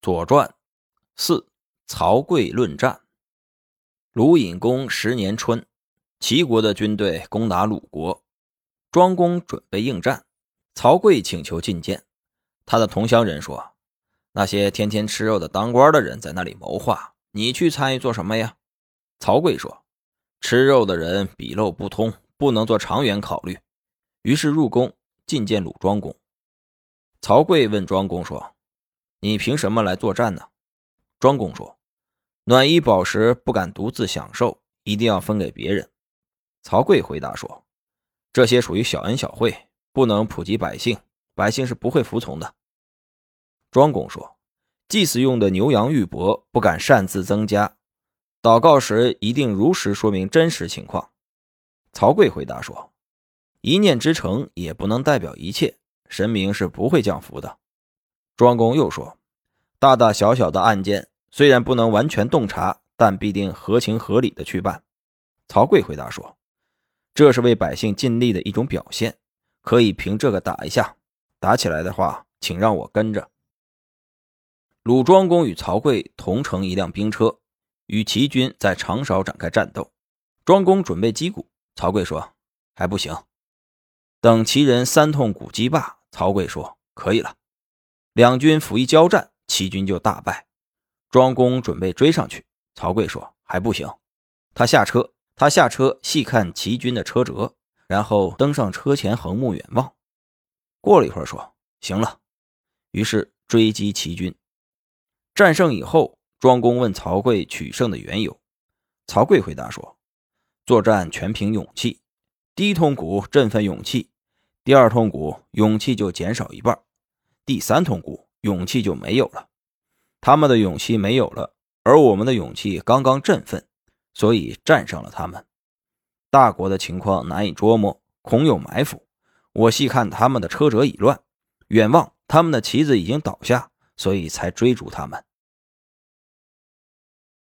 左传四曹刿论战。鲁隐公十年春，齐国的军队攻打鲁国，庄公准备应战。曹刿请求觐见。他的同乡人说：“那些天天吃肉的当官的人在那里谋划，你去参与做什么呀？”曹刿说：“吃肉的人笔漏不通，不能做长远考虑。”于是入宫觐见鲁庄公。曹刿问庄公说。你凭什么来作战呢？庄公说：“暖衣宝食不敢独自享受，一定要分给别人。”曹刿回答说：“这些属于小恩小惠，不能普及百姓，百姓是不会服从的。”庄公说：“祭祀用的牛羊玉帛不敢擅自增加，祷告时一定如实说明真实情况。”曹刿回答说：“一念之诚也不能代表一切，神明是不会降服的。”庄公又说：“大大小小的案件，虽然不能完全洞察，但必定合情合理的去办。”曹刿回答说：“这是为百姓尽力的一种表现，可以凭这个打一下。打起来的话，请让我跟着。”鲁庄公与曹刿同乘一辆兵车，与齐军在长勺展开战斗。庄公准备击鼓，曹刿说：“还不行。”等齐人三通鼓击罢，曹刿说：“可以了。”两军甫一交战，齐军就大败。庄公准备追上去，曹刿说：“还不行。”他下车，他下车细看齐军的车辙，然后登上车前横目远望。过了一会儿，说：“行了。”于是追击齐军。战胜以后，庄公问曹刿取胜的缘由。曹刿回答说：“作战全凭勇气，第一通鼓振奋勇气，第二通鼓勇气就减少一半。”第三通鼓，勇气就没有了。他们的勇气没有了，而我们的勇气刚刚振奋，所以战胜了他们。大国的情况难以捉摸，恐有埋伏。我细看他们的车辙已乱，远望他们的旗子已经倒下，所以才追逐他们。